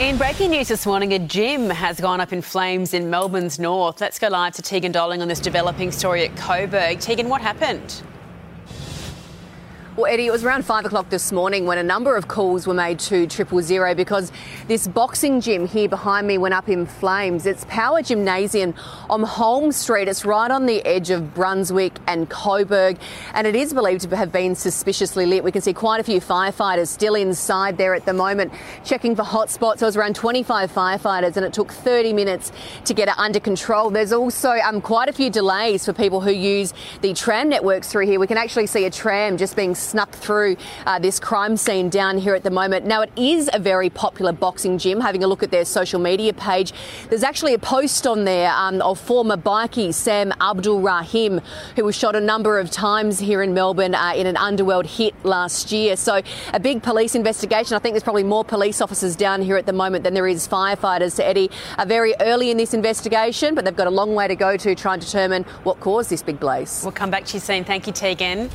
In breaking news this morning, a gym has gone up in flames in Melbourne's north. Let's go live to Tegan Dolling on this developing story at Coburg. Tegan, what happened? Well, Eddie, it was around five o'clock this morning when a number of calls were made to triple zero because this boxing gym here behind me went up in flames. It's Power Gymnasium on Holmes Street. It's right on the edge of Brunswick and Coburg, and it is believed to have been suspiciously lit. We can see quite a few firefighters still inside there at the moment, checking for hotspots. There was around 25 firefighters, and it took 30 minutes to get it under control. There's also um, quite a few delays for people who use the tram networks through here. We can actually see a tram just being snuck through uh, this crime scene down here at the moment. Now, it is a very popular boxing gym. Having a look at their social media page, there's actually a post on there um, of former bikie Sam Abdulrahim, who was shot a number of times here in Melbourne uh, in an underworld hit last year. So, a big police investigation. I think there's probably more police officers down here at the moment than there is firefighters. Eddie, uh, very early in this investigation, but they've got a long way to go to try and determine what caused this big blaze. We'll come back to you soon. Thank you, Tegan.